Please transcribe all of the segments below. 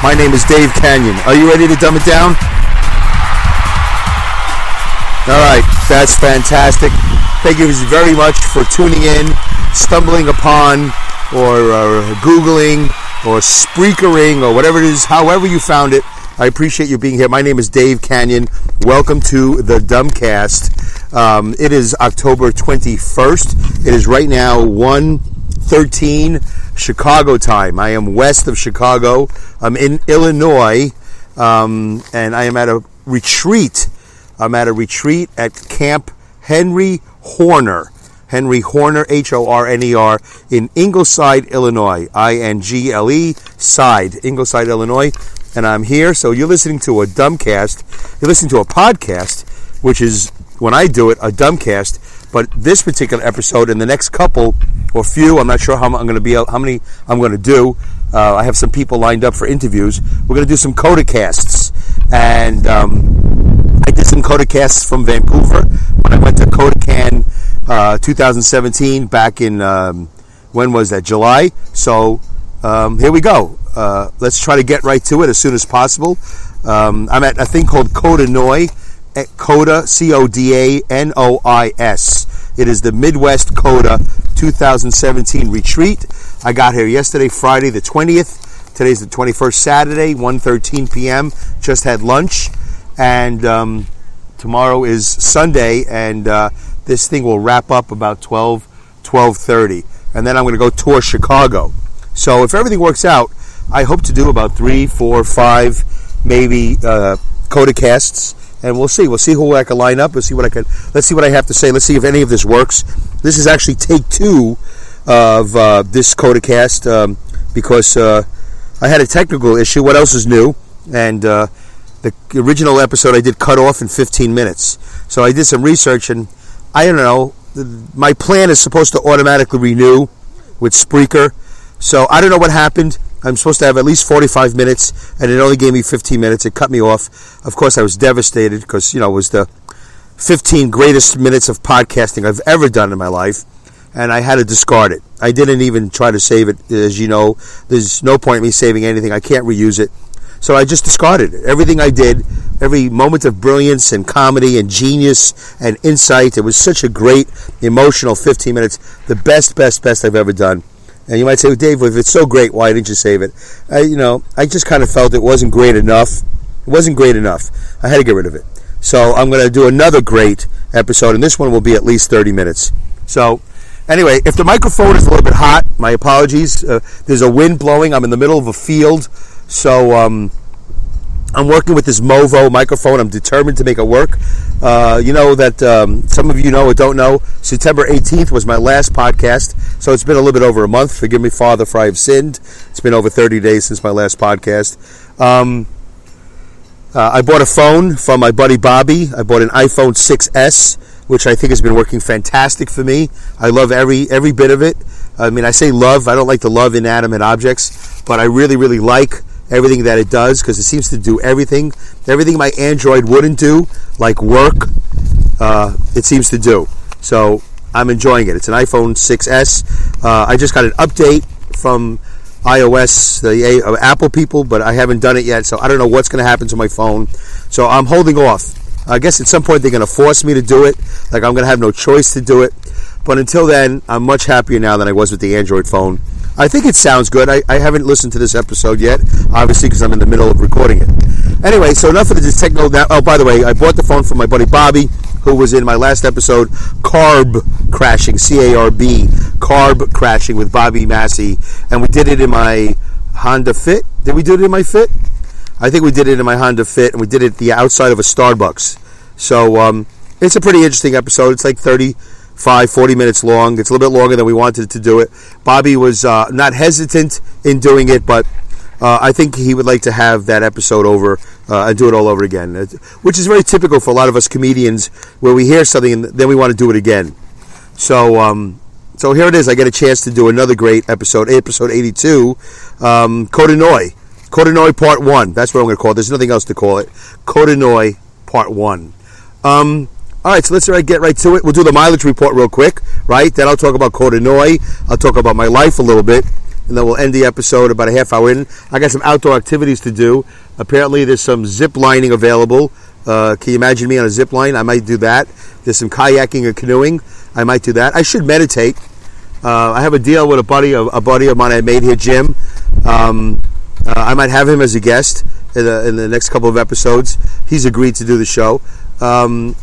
My name is Dave Kanyan. Are you ready to dumb it down? All right, that's fantastic. Thank you very much for tuning in, stumbling upon, or Googling, or Spreakering, or whatever it is, however you found it. I appreciate you being here. My name is Dave Kanyan. Welcome to the Dumbcast. Um, it is October 21st. It is right now 1.13 Chicago time. I am west of Chicago. I'm in Illinois, um, and I am at a retreat I'm at a retreat at Camp Henry Horner. Henry Horner, H O R N E R, in Ingleside, Illinois. I N G L E, side, Ingleside, Illinois. And I'm here, so you're listening to a dumbcast. You're listening to a podcast, which is, when I do it, a dumbcast. But this particular episode and the next couple or few, I'm not sure how I'm going to be, how many I'm going to do. Uh, I have some people lined up for interviews. We're going to do some Codacasts. And, um, I did some Codacasts from Vancouver when I went to Codacan uh, 2017 back in um, when was that July? So um, here we go. Uh, let's try to get right to it as soon as possible. Um, I'm at a thing called Codanois, eh, Coda C O D A N O I S. It is the Midwest Coda 2017 retreat. I got here yesterday, Friday the 20th. Today's the 21st, Saturday, 1:13 p.m. Just had lunch and um, tomorrow is Sunday, and uh, this thing will wrap up about 12, 12.30. And then I'm going to go tour Chicago. So if everything works out, I hope to do about three, four, five, maybe uh, Codacasts, and we'll see. We'll see who I can line up. Let's see what I can. Let's see what I have to say. Let's see if any of this works. This is actually take two of uh, this Codacast um, because uh, I had a technical issue. What else is new? And uh, the original episode I did cut off in 15 minutes. So I did some research, and I don't know. My plan is supposed to automatically renew with Spreaker. So I don't know what happened. I'm supposed to have at least 45 minutes, and it only gave me 15 minutes. It cut me off. Of course, I was devastated because, you know, it was the 15 greatest minutes of podcasting I've ever done in my life, and I had to discard it. I didn't even try to save it. As you know, there's no point in me saving anything. I can't reuse it. So I just discarded it. Everything I did, every moment of brilliance and comedy and genius and insight, it was such a great emotional 15 minutes. The best, best, best I've ever done. And you might say, well, Dave, if it's so great, why didn't you save it? I, you know, I just kind of felt it wasn't great enough. It wasn't great enough. I had to get rid of it. So I'm going to do another great episode, and this one will be at least 30 minutes. So anyway, if the microphone is a little bit hot, my apologies. Uh, there's a wind blowing. I'm in the middle of a field so um, I'm working with this Movo microphone. I'm determined to make it work. Uh, you know that um, some of you know or don't know. September 18th was my last podcast, so it's been a little bit over a month. Forgive me, Father, for I have sinned. It's been over 30 days since my last podcast. Um, uh, I bought a phone from my buddy Bobby. I bought an iPhone 6s, which I think has been working fantastic for me. I love every every bit of it. I mean, I say love. I don't like to love inanimate objects, but I really, really like everything that it does because it seems to do everything, everything my Android wouldn't do, like work. Uh, it seems to do. So I'm enjoying it. It's an iPhone 6s. Uh, I just got an update from iOS, the uh, Apple people, but I haven't done it yet, so I don't know what's going to happen to my phone. So I'm holding off. I guess at some point they're going to force me to do it. Like I'm going to have no choice to do it. But until then, I'm much happier now than I was with the Android phone. I think it sounds good. I, I haven't listened to this episode yet, obviously, because I'm in the middle of recording it. Anyway, so enough of this techno. Now, oh, by the way, I bought the phone from my buddy Bobby, who was in my last episode, Carb Crashing, C A R B, Carb Crashing with Bobby Massey, and we did it in my Honda Fit. Did we do it in my Fit? I think we did it in my Honda Fit, and we did it the outside of a Starbucks. So um, it's a pretty interesting episode. It's like 30 five, 40 minutes long. It's a little bit longer than we wanted to do it. Bobby was uh, not hesitant in doing it, but uh, I think he would like to have that episode over uh, and do it all over again, which is very typical for a lot of us comedians, where we hear something and then we want to do it again. So, um, so here it is. I get a chance to do another great episode, episode 82, um. Codanois Part 1. That's what I'm going to call it. There's nothing else to call it. Codanois Part 1. Um, all right, so let's get right to it. We'll do the mileage report real quick, right? Then I'll talk about Codanois. I'll talk about my life a little bit, and then we'll end the episode about a half hour in. I got some outdoor activities to do. Apparently, there's some zip lining available. Uh, can you imagine me on a zip line? I might do that. There's some kayaking or canoeing. I might do that. I should meditate. Uh, I have a deal with a buddy of a buddy of mine I made here, Jim. Um, uh, I might have him as a guest in the, in the, next couple of episodes. He's agreed to do the show. Um,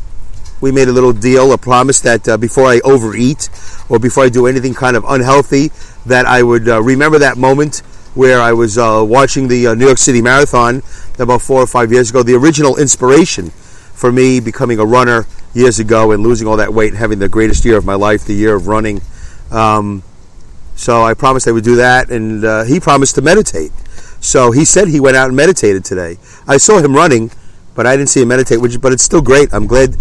we made a little deal, a promise that uh, before I overeat or before I do anything kind of unhealthy, that I would uh, remember that moment where I was uh, watching the uh, New York City Marathon about four or five years ago. The original inspiration for me becoming a runner years ago and losing all that weight and having the greatest year of my life, the year of running. Um, so I promised I would do that, and uh, he promised to meditate. So he said he went out and meditated today. I saw him running, but I didn't see him meditate. Which, but it's still great. I'm glad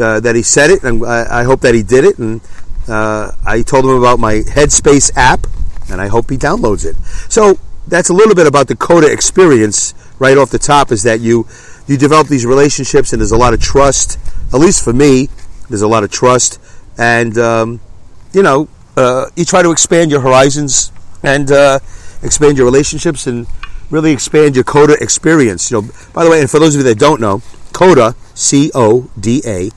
uh, that he said it, and I, I, hope that he did it. And uh, I told him about my Headspace app, and I hope he downloads it. So that's a little bit about the Coda experience. Right off the top, is that you you develop these relationships, and there's a lot of trust. At least for me, there's a lot of trust, and um, you know, uh, you try to expand your horizons and uh, expand your relationships and really expand your CODA experience. You know, by the way, and for those of you that don't know, CODA, C O D A,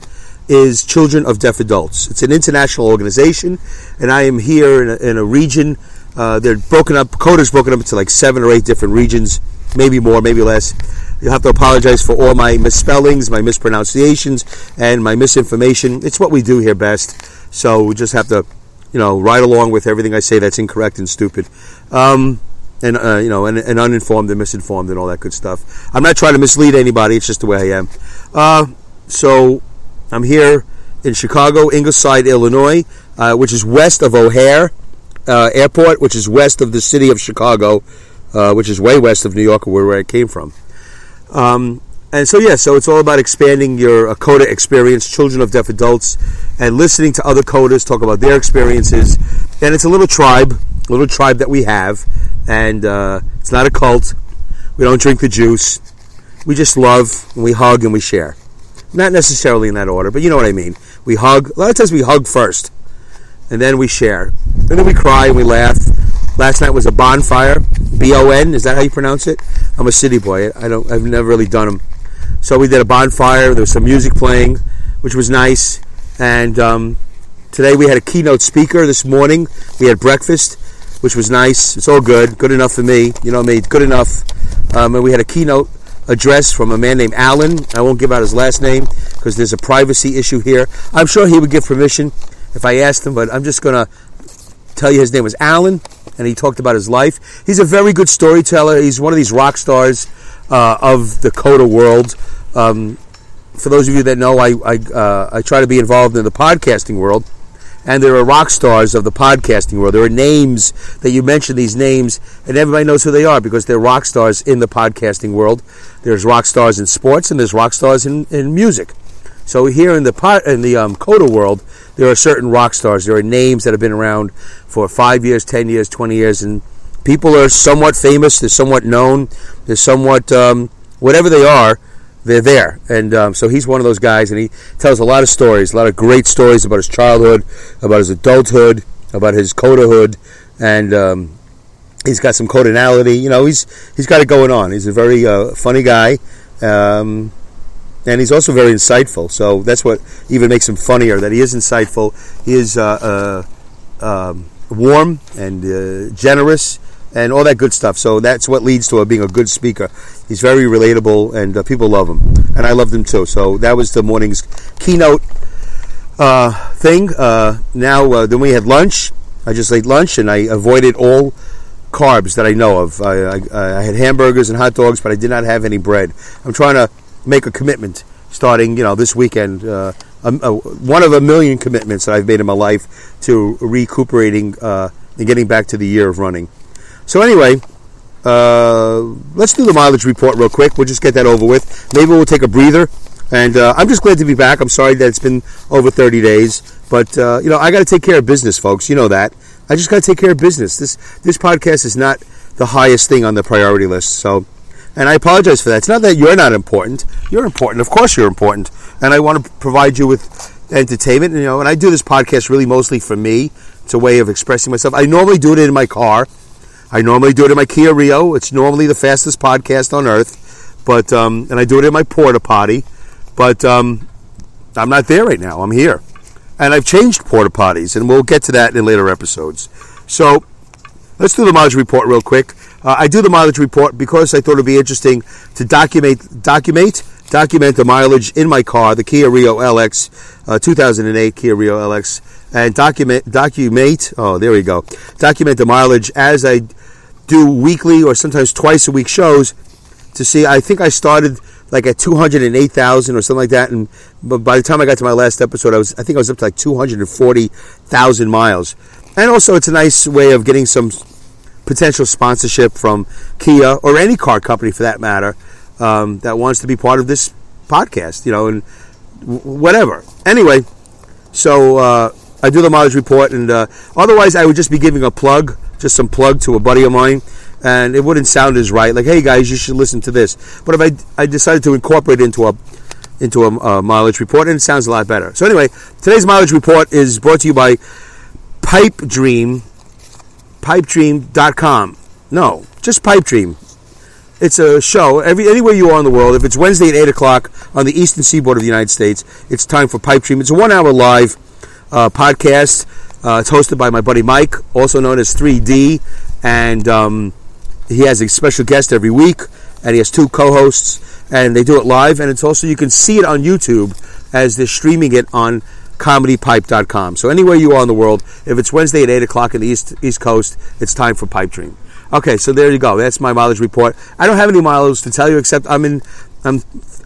is Children of Deaf Adults. It's an international organization, and I am here in a, in a region. Uh, they're broken up. CODA is broken up into like seven or eight different regions, maybe more, maybe less. You'll have to apologize for all my misspellings, my mispronunciations, and my misinformation. It's what we do here best. So we just have to, you know, ride along with everything I say that's incorrect and stupid. Um, and uh, you know, and, and, uninformed and misinformed and all that good stuff. I'm not trying to mislead anybody. It's just the way I am. Uh, so I'm here in Chicago, Ingleside, Illinois, uh, which is west of O'Hare uh, Airport, which is west of the city of Chicago, uh, which is way west of New York, where, where I came from. Um, and so, yeah, so it's all about expanding your CODA experience, children of deaf adults, and listening to other CODAs talk about their experiences. And it's a little tribe, a little tribe that we have, and uh, it's not a cult. We don't drink the juice. We just love, and we hug, and we share. Not necessarily in that order, but you know what I mean. We hug. A lot of times we hug first, and then we share, and then we cry and we laugh. Last night was a bonfire. B O N. Is that how you pronounce it? I'm a city boy. I don't. I've never really done them. So we did a bonfire. There was some music playing, which was nice. And um, today we had a keynote speaker. This morning we had breakfast, which was nice. It's all good. Good enough for me. You know me. Good enough. Um, and we had a keynote address from a man named Alan. I won't give out his last name because there's a privacy issue here. I'm sure he would give permission if I asked him, but I'm just going to tell you his name was Alan, and he talked about his life. He's a very good storyteller. He's one of these rock stars uh, of the Coda world. Um, for those of you that know, I I, uh, I try to be involved in the podcasting world, and there are rock stars of the podcasting world. There are names that you mention these names, and everybody knows who they are because they're rock stars in the podcasting world. There's rock stars in sports, and there's rock stars in, in music. So here in the pot, in the um, Coda world, there are certain rock stars. There are names that have been around for five years, ten years, twenty years, and people are somewhat famous. They're somewhat known. They're somewhat um, whatever they are, they're there. And um, so he's one of those guys, and he tells a lot of stories, a lot of great stories about his childhood, about his adulthood, about his codahood, and um, he's got some codinality. You know, he's he's got it going on. He's a very uh, funny guy. Um, and he's also very insightful. So that's what even makes him funnier. That he is insightful. He is uh, uh, um, warm and uh, generous, and all that good stuff. So that's what leads to being a good speaker. He's very relatable, and uh, people love him, and I love him too. So that was the morning's keynote uh, thing. Uh, now, uh, then we had lunch. I just ate lunch, and I avoided all carbs that I know of. I, I, I, had hamburgers and hot dogs, but I did not have any bread. I'm trying to make a commitment starting, you know, this weekend. Uh, a, a, one of a million commitments that I've made in my life to recuperating uh, and getting back to the year of running. So anyway, uh, let's do the mileage report real quick. We'll just get that over with. Maybe we'll take a breather. And uh, I'm just glad to be back. I'm sorry that it's been over 30 days, but uh, you know I got to take care of business, folks. You know that. I just got to take care of business. This this podcast is not the highest thing on the priority list. So, and I apologize for that. It's not that you're not important. You're important. Of course, you're important. And I want to provide you with entertainment. You know, and I do this podcast really mostly for me. It's a way of expressing myself. I normally do it in my car. I normally do it in my Kia Rio. It's normally the fastest podcast on earth. But um, and I do it in my porta potty. But um, I'm not there right now. I'm here. And I've changed porta potties, and we'll get to that in later episodes. So let's do the mileage report real quick. Uh, I do the mileage report because I thought it'd be interesting to document, document, document the mileage in my car, the Kia Rio LX, uh, 2008 Kia Rio LX, and document, document. Oh, there we go. Document the mileage as I do weekly or sometimes twice a week shows to see. I think I started like at 208,000 or something like that. And but by the time I got to my last episode, I was I think I was up to like 240,000 miles. And also, it's a nice way of getting some potential sponsorship from Kia or any car company for that matter um, that wants to be part of this podcast. You know, and whatever. Anyway, so uh, I do the mileage report, and uh, otherwise, I would just be giving a plug, just some plug to a buddy of mine and it wouldn't sound as right. Like, hey guys, you should listen to this. But if I, I decided to incorporate it into a into a, a mileage report, and it sounds a lot better. So anyway, today's mileage report is brought to you by Pipe Dream, PipeDream.com. No, just Pipe Dream. It's a show every anywhere you are in the world. If it's Wednesday at eight o'clock on the eastern seaboard of the United States, it's time for Pipe Dream. It's a one-hour live uh, podcast. Uh, it's hosted by my buddy Mike, also known as 3D, and um, he has a special guest every week, and he has two co-hosts, and they do it live, and it's also you can see it on YouTube as they're streaming it on comedypipe.com. So anywhere you are in the world, if it's Wednesday at eight o'clock in the east East Coast, it's time for Pipe Dream. Okay, so there you go. That's my mileage report. I don't have any mileage to tell you except I'm in I'm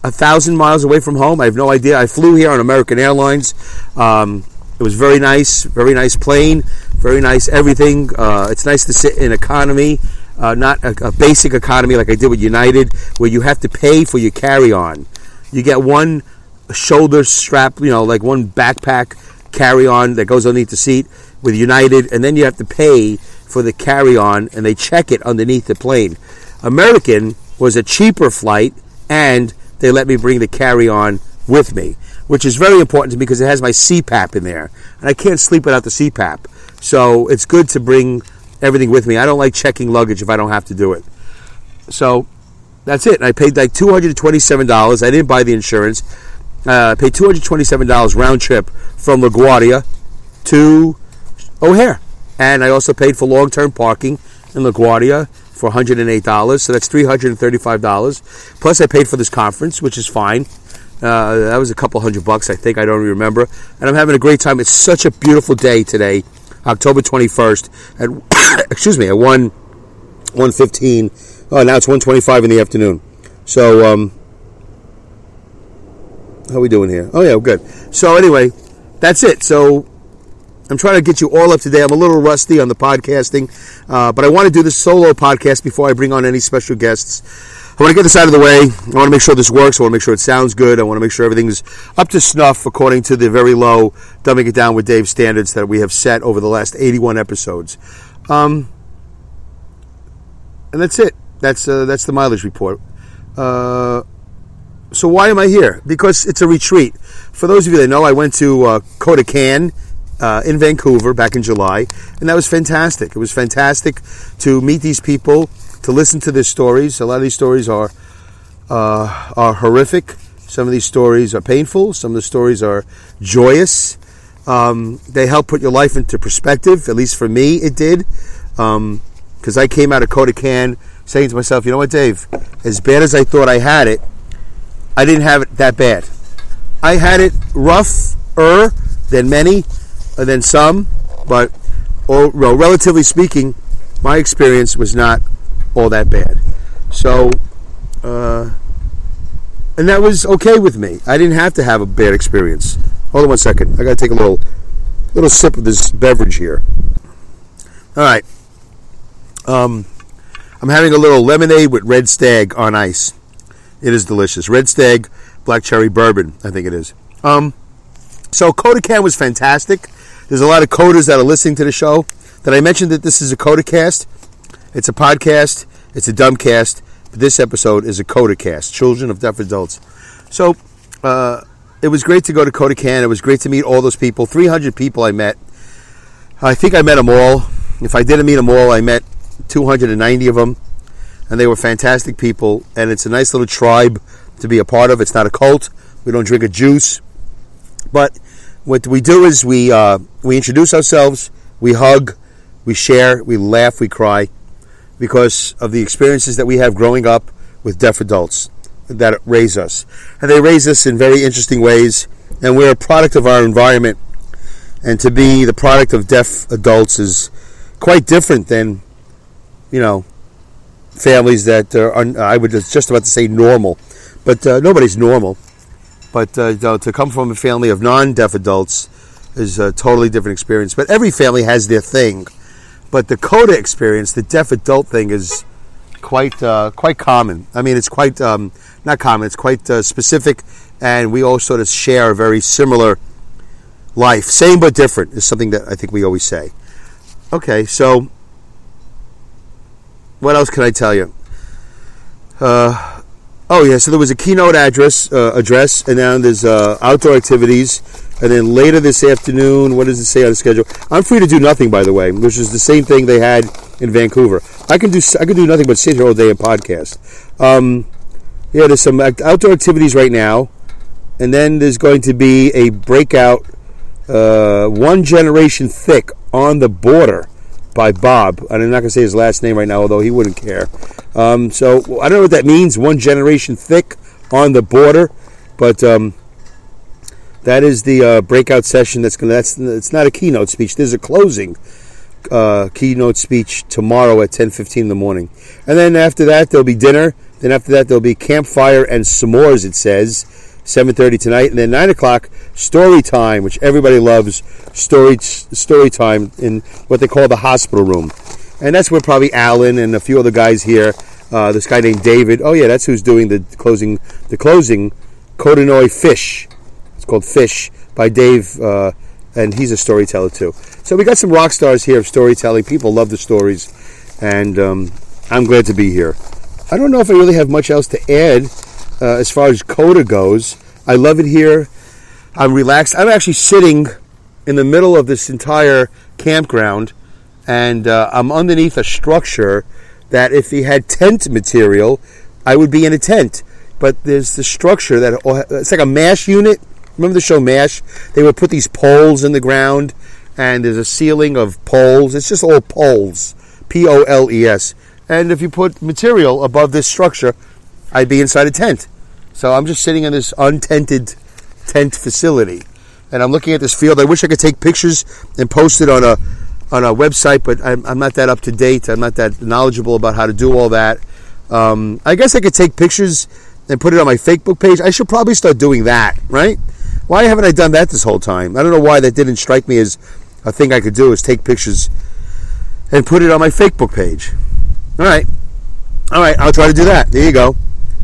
a thousand miles away from home. I have no idea. I flew here on American Airlines. Um, it was very nice, very nice plane, very nice everything. Uh, it's nice to sit in economy uh, not a, a, basic economy like I did with United, where you have to pay for your carry on. You get one shoulder strap, you know, like one backpack carry on that goes underneath the seat with United, and then you have to pay for the carry on, and they check it underneath the plane. American was a cheaper flight, and they let me bring the carry on with me, which is very important to me because it has my CPAP in there, and I can't sleep without the CPAP. So it's good to bring everything with me. I don't like checking luggage if I don't have to do it. So that's it. I paid like two hundred twenty-seven dollars. I didn't buy the insurance. Uh, I paid two hundred twenty-seven dollars round trip from LaGuardia to O'Hare, and I also paid for long-term parking in LaGuardia for one hundred and eight dollars. So that's three hundred and thirty-five dollars. Plus, I paid for this conference, which is fine. Uh, that was a couple hundred bucks, I think. I don't remember. And I'm having a great time. It's such a beautiful day today October 21st at excuse me at 1 115 oh now it's 125 in the afternoon so um how are we doing here oh yeah good so anyway that's it so I'm trying to get you all up today. I'm a little rusty on the podcasting, uh, but I want to do this solo podcast before I bring on any special guests. I want to get this out of the way. I want to make sure this works. I want to make sure it sounds good. I want to make sure everything's up to snuff according to the very low dumbing it down with Dave standards that we have set over the last 81 episodes. Um, and that's it. That's uh, that's the mileage report. Uh, so why am I here? Because it's a retreat. For those of you that know, I went to uh, Can uh, in Vancouver back in July, and that was fantastic. It was fantastic to meet these people to listen to their stories. A lot of these stories are uh, are horrific. Some of these stories are painful. Some of the stories are joyous. Um, they help put your life into perspective. At least for me, it did. Because um, I came out of CodaCan saying to myself, you know what, Dave? As bad as I thought I had it, I didn't have it that bad. I had it rougher than many, uh, than some, but or, well, relatively speaking, my experience was not all that bad. So, uh, and that was okay with me. I didn't have to have a bad experience. Hold on one second. I got to take a little little sip of this beverage here. All right. Um, I'm having a little lemonade with Red Stag on ice. It is delicious. Red Stag, black cherry bourbon, I think it is. Um, so CodaCan was fantastic. There's a lot of coders that are listening to the show. That I mentioned that this is a CodaCast. It's a podcast. It's a dumbcast. But this episode is a Coda cast, Children of Deaf Adults. So uh, it was great to go to CodaCan. It was great to meet all those people. 300 people I met. I think I met them all. If I didn't meet them all, I met 290 of them. And they were fantastic people. And it's a nice little tribe to be a part of. It's not a cult. We don't drink a juice. But what we do is we, uh, we introduce ourselves, we hug, we share, we laugh, we cry because of the experiences that we have growing up with deaf adults that raise us. And they raise us in very interesting ways, and we're a product of our environment. And to be the product of deaf adults is quite different than, you know, families that are, I would just about to say normal, but uh, nobody's normal. But uh, to come from a family of non deaf adults is a totally different experience. But every family has their thing. But the CODA experience, the deaf adult thing, is quite uh, quite common. I mean, it's quite um, not common. It's quite uh, specific, and we all sort of share a very similar life. Same but different is something that I think we always say. Okay, so what else can I tell you? Uh, oh yeah, so there was a keynote address uh, address, and then there's uh, outdoor activities, and then later this afternoon, what does it say on the schedule? I'm free to do nothing, by the way, which is the same thing they had in Vancouver. I can do I can do nothing but sit here all day and podcast. Um, yeah, there's some outdoor activities right now, and then there's going to be a breakout, uh, one generation thick on the border by Bob. I'm not going to say his last name right now, although he wouldn't care. Um, so I don't know what that means. One generation thick on the border, but um, that is the uh, breakout session. That's gonna. That's it's not a keynote speech. There's a closing uh, keynote speech tomorrow at 10:15 in the morning, and then after that there'll be dinner. Then after that there'll be campfire and s'mores. It says 7:30 tonight, and then 9 o'clock story time, which everybody loves. Story story time in what they call the hospital room, and that's where probably Alan and a few other guys here. Uh, this guy named David. Oh yeah, that's who's doing the closing. The closing. Codanois Fish called Fish by Dave, uh, and he's a storyteller too. So we got some rock stars here of storytelling. People love the stories, and um, I'm glad to be here. I don't know if I really have much else to add uh, as far as Coda goes. I love it here. I'm relaxed. I'm actually sitting in the middle of this entire campground, and uh, I'm underneath a structure that if he had tent material, I would be in a tent. But there's the structure that it's like a mash unit Remember the show MASH? They would put these poles in the ground, and there's a ceiling of poles. It's just all poles, P O L E S. And if you put material above this structure, I'd be inside a tent. So I'm just sitting in this untented tent facility, and I'm looking at this field. I wish I could take pictures and post it on a on a website, but I'm, I'm not that up to date. I'm not that knowledgeable about how to do all that. Um, I guess I could take pictures and put it on my Facebook page. I should probably start doing that, right? Why haven't I done that this whole time? I don't know why that didn't strike me as a thing I could do is take pictures and put it on my Facebook page. All right. All right, I'll try to do that. There you go.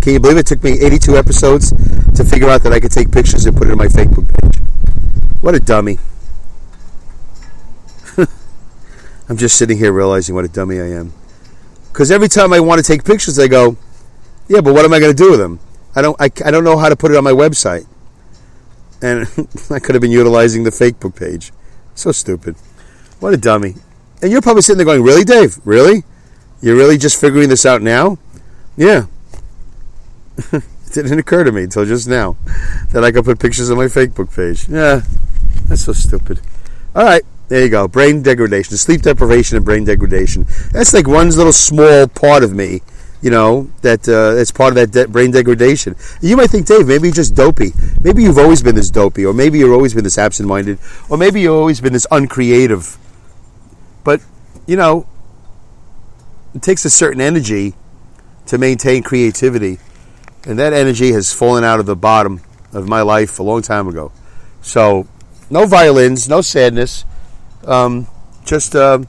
Can you believe it took me 82 episodes to figure out that I could take pictures and put it on my Facebook page? What a dummy. I'm just sitting here realizing what a dummy I am. Because every time I want to take pictures, I go, yeah, but what am I going to do with them? I don't, I, I don't know how to put it on my website and I could have been utilizing the Facebook page. So stupid. What a dummy. And you're probably sitting there going, Really, Dave? Really? You're really just figuring this out now? Yeah. it didn't occur to me until just now that I could put pictures on my Facebook page. Yeah. That's so stupid. All right. There you go. Brain degradation, sleep deprivation, and brain degradation. That's like one little small part of me you know that uh, it's part of that de- brain degradation. You might think, Dave, maybe you're just dopey. Maybe you've always been this dopey, or maybe you've always been this absent-minded, or maybe you've always been this uncreative. But you know, it takes a certain energy to maintain creativity, and that energy has fallen out of the bottom of my life a long time ago. So, no violins, no sadness, um, just. Uh,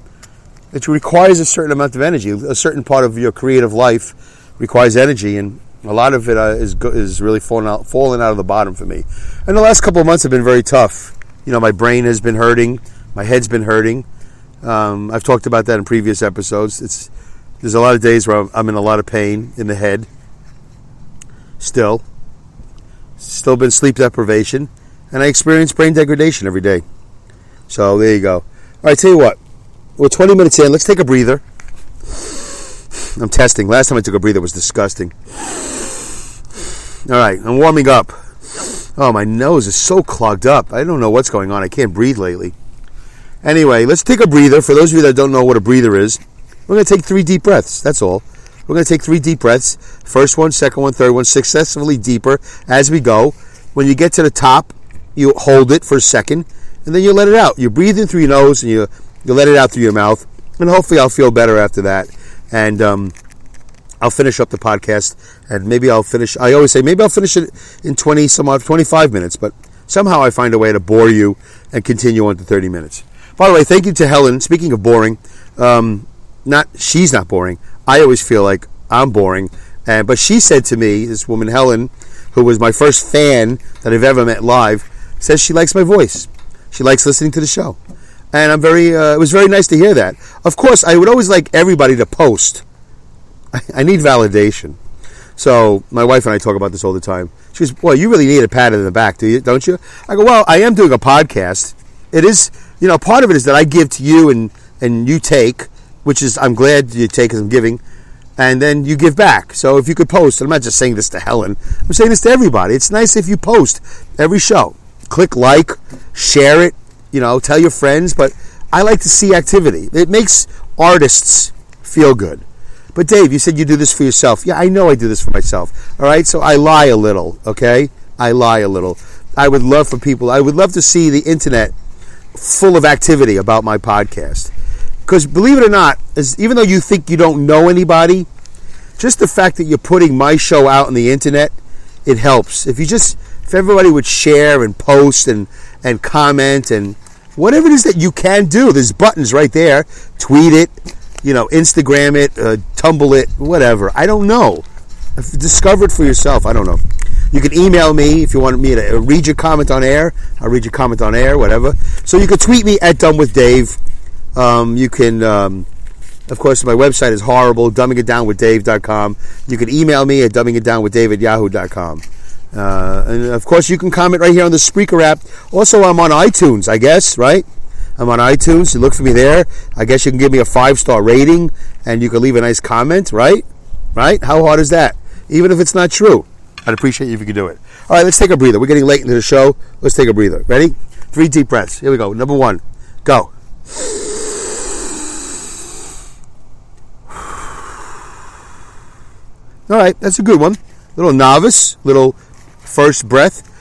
it requires a certain amount of energy. A certain part of your creative life requires energy, and a lot of it uh, is is really falling out falling out of the bottom for me. And the last couple of months have been very tough. You know, my brain has been hurting, my head's been hurting. Um, I've talked about that in previous episodes. It's there's a lot of days where I'm, I'm in a lot of pain in the head. Still, still been sleep deprivation, and I experience brain degradation every day. So there you go. All right, tell you what, we're 20 minutes in. Let's take a breather. I'm testing. Last time I took a breather was disgusting. All right, I'm warming up. Oh, my nose is so clogged up. I don't know what's going on. I can't breathe lately. Anyway, let's take a breather. For those of you that don't know what a breather is, we're going to take three deep breaths. That's all. We're going to take three deep breaths. First one, second one, third one, successively deeper as we go. When you get to the top, you hold it for a second, and then you let it out. You breathe in through your nose, and you you let it out through your mouth, and hopefully I'll feel better after that. And um, I'll finish up the podcast, and maybe I'll finish. I always say maybe I'll finish it in twenty some odd, twenty five minutes, but somehow I find a way to bore you and continue on to thirty minutes. By the way, thank you to Helen. Speaking of boring, um, not she's not boring. I always feel like I'm boring, and but she said to me, this woman Helen, who was my first fan that I've ever met live, says she likes my voice. She likes listening to the show, and I'm very. Uh, it was very nice to hear that. Of course, I would always like everybody to post. I, I need validation. So my wife and I talk about this all the time. She goes, "Boy, you really need a pat in the back, do you? Don't you?" I go, "Well, I am doing a podcast. It is, you know, part of it is that I give to you and and you take, which is I'm glad you take because I'm giving, and then you give back. So if you could post, I'm not just saying this to Helen. I'm saying this to everybody. It's nice if you post every show. Click like, share it, you know, tell your friends. But I like to see activity. It makes artists feel good. But Dave, you said you do this for yourself. Yeah, I know I do this for myself. All right, so I lie a little. Okay, I lie a little. I would love for people. I would love to see the internet full of activity about my podcast. Because believe it or not, as, even though you think you don't know anybody, just the fact that you're putting my show out on the internet, it helps. If you just, if everybody would share and post and and comment and whatever it is that you can do, there's buttons right there. Tweet it, you know, Instagram it, uh, tumble it, whatever. I don't know. Discover it for yourself. I don't know. You can email me if you want me to read your comment on air. I'll read your comment on air, whatever. So you can tweet me at Dumb with Dave. Um, you can, um, of course, my website is horrible, dumbingitdownwithdave.com. You can email me at dumbingitdownwithdave at yahoo.com. Uh, and of course, you can comment right here on the Spreaker app. Also, I'm on iTunes, I guess, right? I'm on iTunes. You look for me there. I guess you can give me a five star rating and you can leave a nice comment, right? Right? How hard is that? Even if it's not true, I'd appreciate you if you could do it. All right, let's take a breather. We're getting late into the show. Let's take a breather. Ready? Three deep breaths. Here we go. Number one, go. All right, that's a good one. Little novice, little first breath.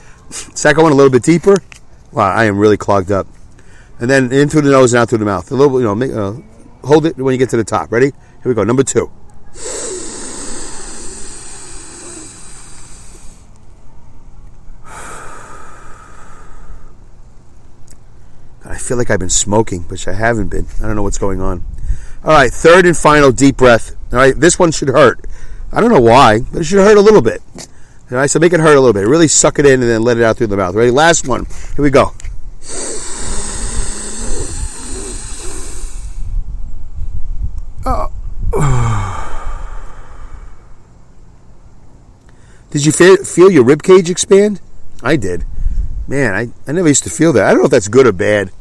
Second one, a little bit deeper. Wow, I am really clogged up. And then in through the nose and out through the mouth. A little, you know, make, uh, hold it when you get to the top. Ready? Here we go. Number two. I feel like I've been smoking, which I haven't been. I don't know what's going on. All right, third and final deep breath. All right, this one should hurt. I don't know why, but it should hurt a little bit. All right, so make it hurt a little bit. Really suck it in and then let it out through the mouth. Ready? Last one. Here we go. Did you feel, feel your rib cage expand? I did. Man, I, I never used to feel that. I don't know if that's good or bad.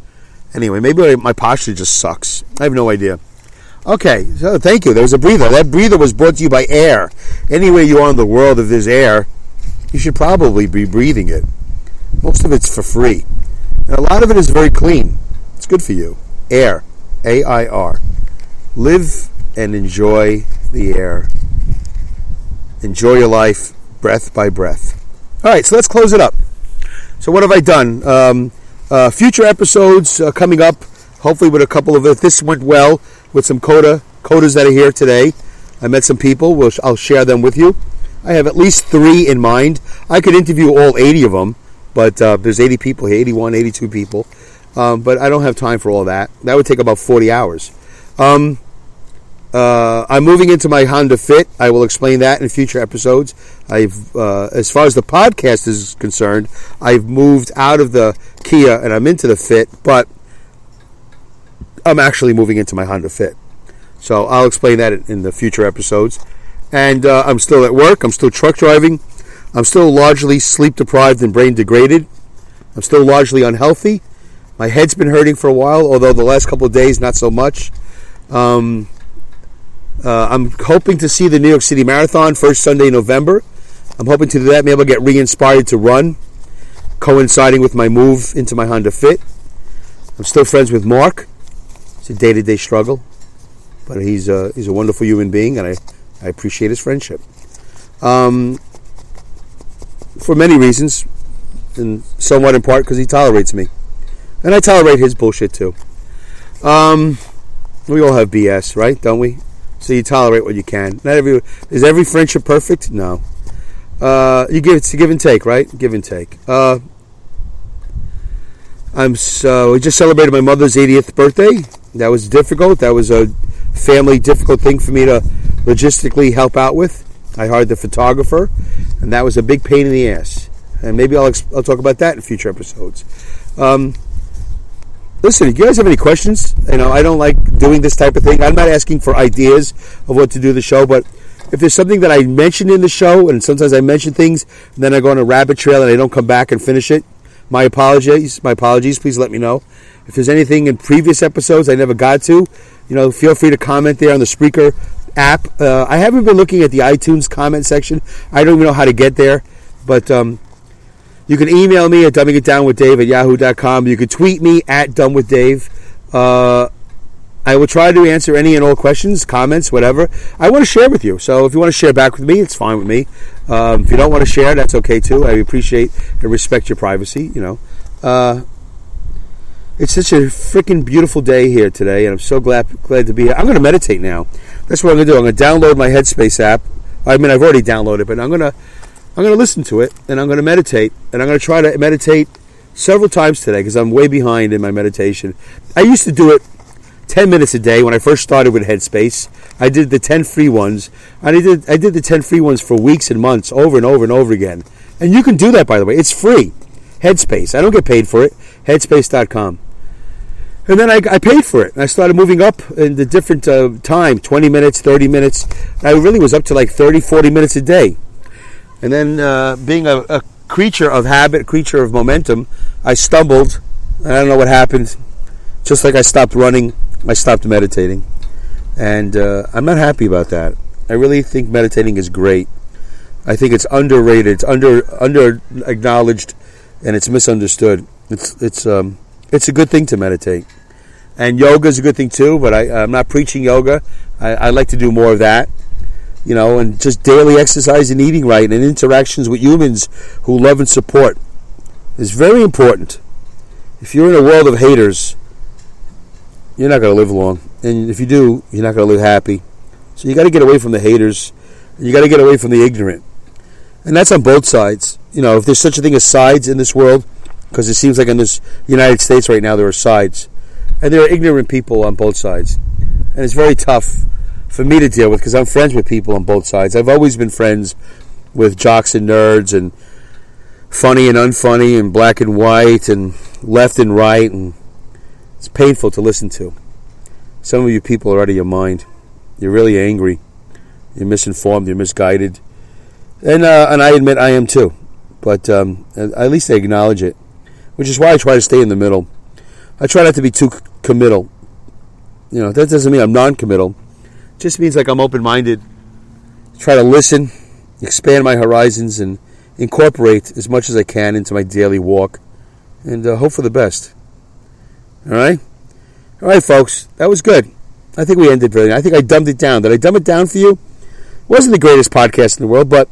Anyway, maybe my posture just sucks. I have no idea. Okay, so thank you. There was a breather. That breather was brought to you by air. Anywhere you are in the world, if there's air, you should probably be breathing it. Most of it's for free. And a lot of it is very clean. It's good for you. Air. A I R. Live and enjoy the air. Enjoy your life breath by breath. All right, so let's close it up. So, what have I done? Um, uh, future episodes uh, coming up, hopefully, with a couple of, if this went well, with some coda, codas that are here today. I met some people. I'll share them with you. I have at least three in mind. I could interview all 80 of them, but uh, there's 80 people here, 81, 82 people. Um, but I don't have time for all that. That would take about 40 hours. Um, uh, I'm moving into my Honda Fit. I will explain that in future episodes. I've, uh, as far as the podcast is concerned, I've moved out of the Kia and I'm into the Fit, but I'm actually moving into my Honda Fit. So I'll explain that in the future episodes. And uh, I'm still at work. I'm still truck driving. I'm still largely sleep deprived and brain degraded. I'm still largely unhealthy. My head's been hurting for a while, although the last couple of days not so much. Um, uh, I'm hoping to see the New York City Marathon first Sunday in November. I'm hoping to do that, maybe to get re-inspired to run, coinciding with my move into my Honda Fit. I'm still friends with Mark. It's a day-to-day struggle, but he's a, he's a wonderful human being, and I, I appreciate his friendship. Um, for many reasons, and somewhat in part because he tolerates me, and I tolerate his bullshit too. Um, we all have BS, right? Don't we? So you tolerate what you can. Not every is every friendship perfect? No. Uh, you give it's a give and take, right? Give and take. Uh, I'm so we just celebrated my mother's 80th birthday. That was difficult. That was a family difficult thing for me to logistically help out with. I hired the photographer, and that was a big pain in the ass. And maybe I'll I'll talk about that in future episodes. Um, listen, if you guys have any questions, you know, I don't like doing this type of thing. I'm not asking for ideas of what to do the show, but if there's something that I mentioned in the show, and sometimes I mention things, and then I go on a rabbit trail and I don't come back and finish it, my apologies. My apologies. Please let me know. If there's anything in previous episodes I never got to, you know, feel free to comment there on the Spreaker app. Uh, I haven't been looking at the iTunes comment section. I don't even know how to get there, but um, you can email me at dumbingitdownwithdave at yahoo.com. You can tweet me at dumbwithdave. Uh, I will try to answer any and all questions, comments, whatever. I want to share with you. So if you want to share back with me, it's fine with me. Um, if you don't want to share, that's okay too. I appreciate and respect your privacy, you know. Uh, it's such a freaking beautiful day here today, and I'm so glad glad to be here. I'm going to meditate now. That's what I'm to do. I'm to download my Headspace app. I mean, I've already downloaded it, but I'm to I'm to listen to it and I'm to meditate and I'm to try to meditate several times today because I'm way behind in my meditation. I used to do it 10 minutes a day when I first started with Headspace. I did the 10 free ones and I did I did the 10 free ones for weeks and months over and over and over again. And you can do that by the way. It's free. Headspace. I don't get paid for it. Headspace.com. And then I, I, paid for it. I started moving up in the different uh, time 20 minutes, 30 minutes. I really was up to like 30, 40 minutes a day. And then, uh, being a, a, creature of habit, creature of momentum, I stumbled. I don't know what happened. Just like I stopped running, I stopped meditating. And uh, I'm not happy about that. I really think meditating is great. I think it's underrated, it's under under acknowledged, and it's misunderstood. It's it's um, it's a good thing to meditate, and yoga is a good thing too. But I, I'm not preaching yoga. I, I like to do more of that you know, and just daily exercise and eating right and interactions with humans who love and support is very important. If you're in a world of haters, you're not going to live long. And if you do, you're not going to live happy. So you got to get away from the haters. You got to get away from the ignorant. And that's on both sides. You know, if there's such a thing as sides in this world, because it seems like in this United States right now there are sides. And there are ignorant people on both sides. And it's very tough for me to deal with because I'm friends with people on both sides. I've always been friends with jocks and nerds and funny and unfunny and black and white and left and right and it's painful to listen to. Some of you people are out of your mind. You're really angry. You're misinformed. You're misguided. And uh, and I admit I am too. But um, at least I acknowledge it, which is why I try to stay in the middle. I try not to be too committal. You know that doesn't mean I'm non-committal just means like I'm open minded, try to listen, expand my horizons, and incorporate as much as I can into my daily walk, and uh, hope for the best. All right, all right, folks, that was good. I think we ended very. I think I dumbed it down. Did I dumb it down for you? It wasn't the greatest podcast in the world, but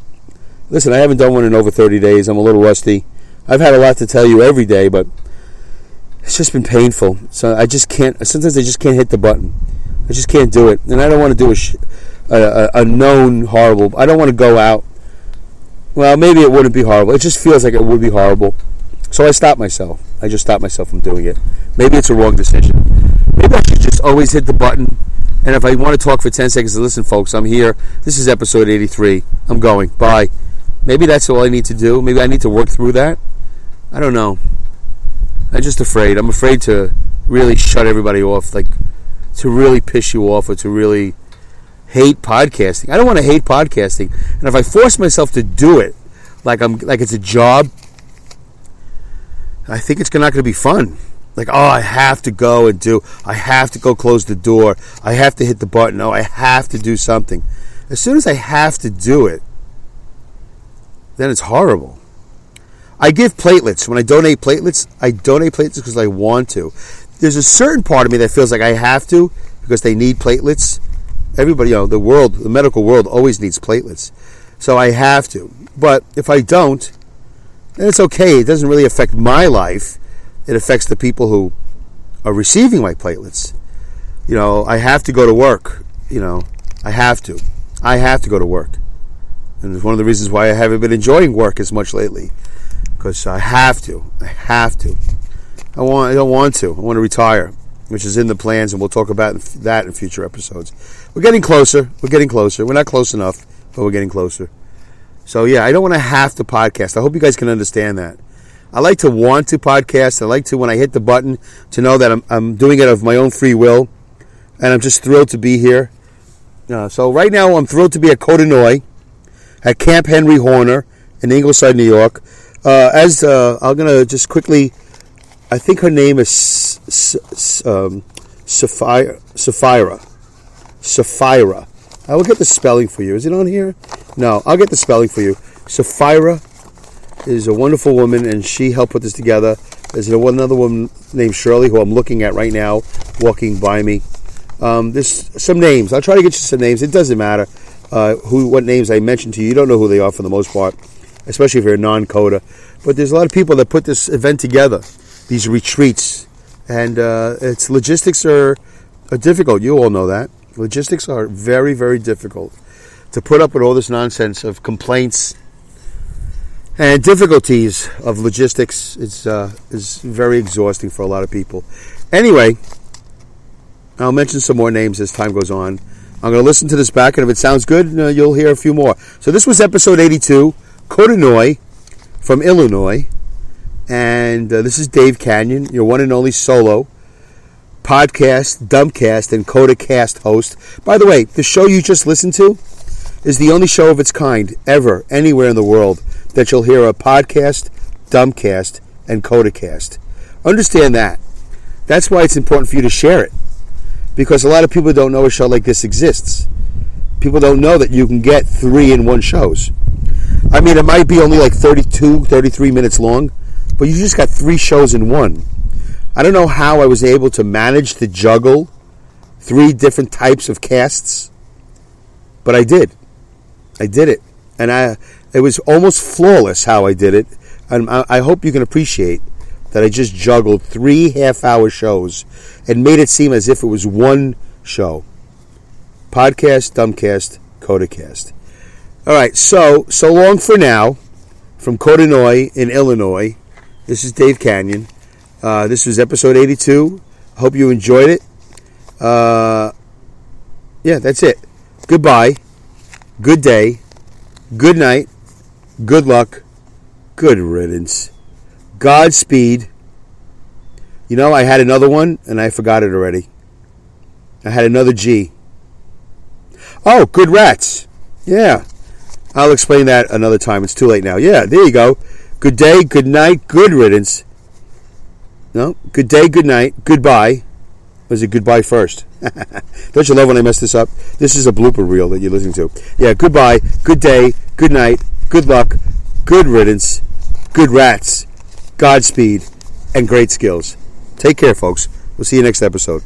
listen, I haven't done one in over 30 days. I'm a little rusty. I've had a lot to tell you every day, but it's just been painful. So I just can't. Sometimes I just can't hit the button. I just can't do it, and I don't want to do a, sh- a, a, a known horrible. I don't want to go out. Well, maybe it wouldn't be horrible. It just feels like it would be horrible. So I stop myself. I just stop myself from doing it. Maybe it's a wrong decision. Maybe I should just always hit the button. And if I want to talk for 10 seconds, listen, folks, I'm here. This is episode 83. I'm going. Bye. Maybe that's all I need to do. Maybe I need to work through that. I don't know. I'm just afraid. I'm afraid to really shut everybody off, like to really piss you off or to really hate podcasting. I don't want to hate podcasting. And if I force myself to do it like I'm like it's a job, I think it's not going to be fun. Like, oh, I have to go and do. I have to go close the door. I have to hit the button. Oh, I have to do something. As soon as I have to do it, then it's horrible. I give platelets. When I donate platelets, I donate platelets because I want to. There's a certain part of me that feels like I have to because they need platelets. Everybody, you know, the world, the medical world always needs platelets. So I have to. But if I don't, then it's okay. It doesn't really affect my life. It affects the people who are receiving my platelets. You know, I have to go to work. You know, I have to. I have to go to work. And it's one of the reasons why I haven't been enjoying work as much lately. Because I have to. I have to. I want. I don't want to. I want to retire, which is in the plans, and we'll talk about that in future episodes. We're getting closer. We're getting closer. We're not close enough, but we're getting closer. So yeah, I don't want to have to podcast. I hope you guys can understand that. I like to want to podcast. I like to when I hit the button to know that I'm, I'm doing it of my own free will, and I'm just thrilled to be here. Uh, so right now, I'm thrilled to be at Codanois, at Camp Henry Horner in Ingleside, New York. Uh, as uh, I'm gonna just quickly, I think her name is um, Sapphira. Sapphira. Sapphira. I will get the spelling for you. Is it on here? No, I'll get the spelling for you. Sapphira is a wonderful woman, and she helped put this together. There's another woman named Shirley who I'm looking at right now, walking by me. Um, there's some names. I'll try to get you some names. It doesn't matter uh, who, what names I mentioned to you. You don't know who they are for the most part, especially if you're a non-coder. But there's a lot of people that put this event together, these retreats, and uh, its logistics are, are difficult. You all know that. Logistics are very, very difficult to put up with all this nonsense of complaints and difficulties of logistics is uh, is very exhausting for a lot of people. Anyway, I'll mention some more names as time goes on. I'm going to listen to this back, and if it sounds good, uh, you'll hear a few more. So this was episode 82, Codanois from Illinois, and uh, this is Dave Kanyan, your one and only solo podcast, Dumbcast, and CodaCast host. By the way, the show you just listened to is the only show of its kind ever anywhere in the world that you'll hear a podcast, Dumbcast, and CodaCast. Understand that. That's why it's important for you to share it. Because a lot of people don't know a show like this exists. People don't know that you can get three in one shows. I mean, it might be only like 32, 33 minutes long, but you just got three shows in one. I don't know how I was able to manage to juggle three different types of casts, but I did. I did it, and I it was almost flawless how I did it, and I, I hope you can appreciate that I just juggled three half-hour shows and made it seem as if it was one show. Podcast, Dumbcast, Codacast. All right, so so long for now. From Codanois in Illinois, this is Dave Kanyan. Uh, this was episode 82. Hope you enjoyed it. Uh, yeah, that's it. Goodbye. Good day. Good night. Good luck. Good riddance. Godspeed. You know, I had another one and I forgot it already. I had another G. Oh, good rats. Yeah. I'll explain that another time. It's too late now. Yeah, there you go. Good day, good night, good riddance. No, good day, good night, goodbye. Was it goodbye first? Don't you love when I mess this up? This is a blooper reel that you're listening to. Yeah, goodbye, good day, good night, good luck, good riddance, good rats, Godspeed, and great skills. Take care, folks. We'll see you next episode.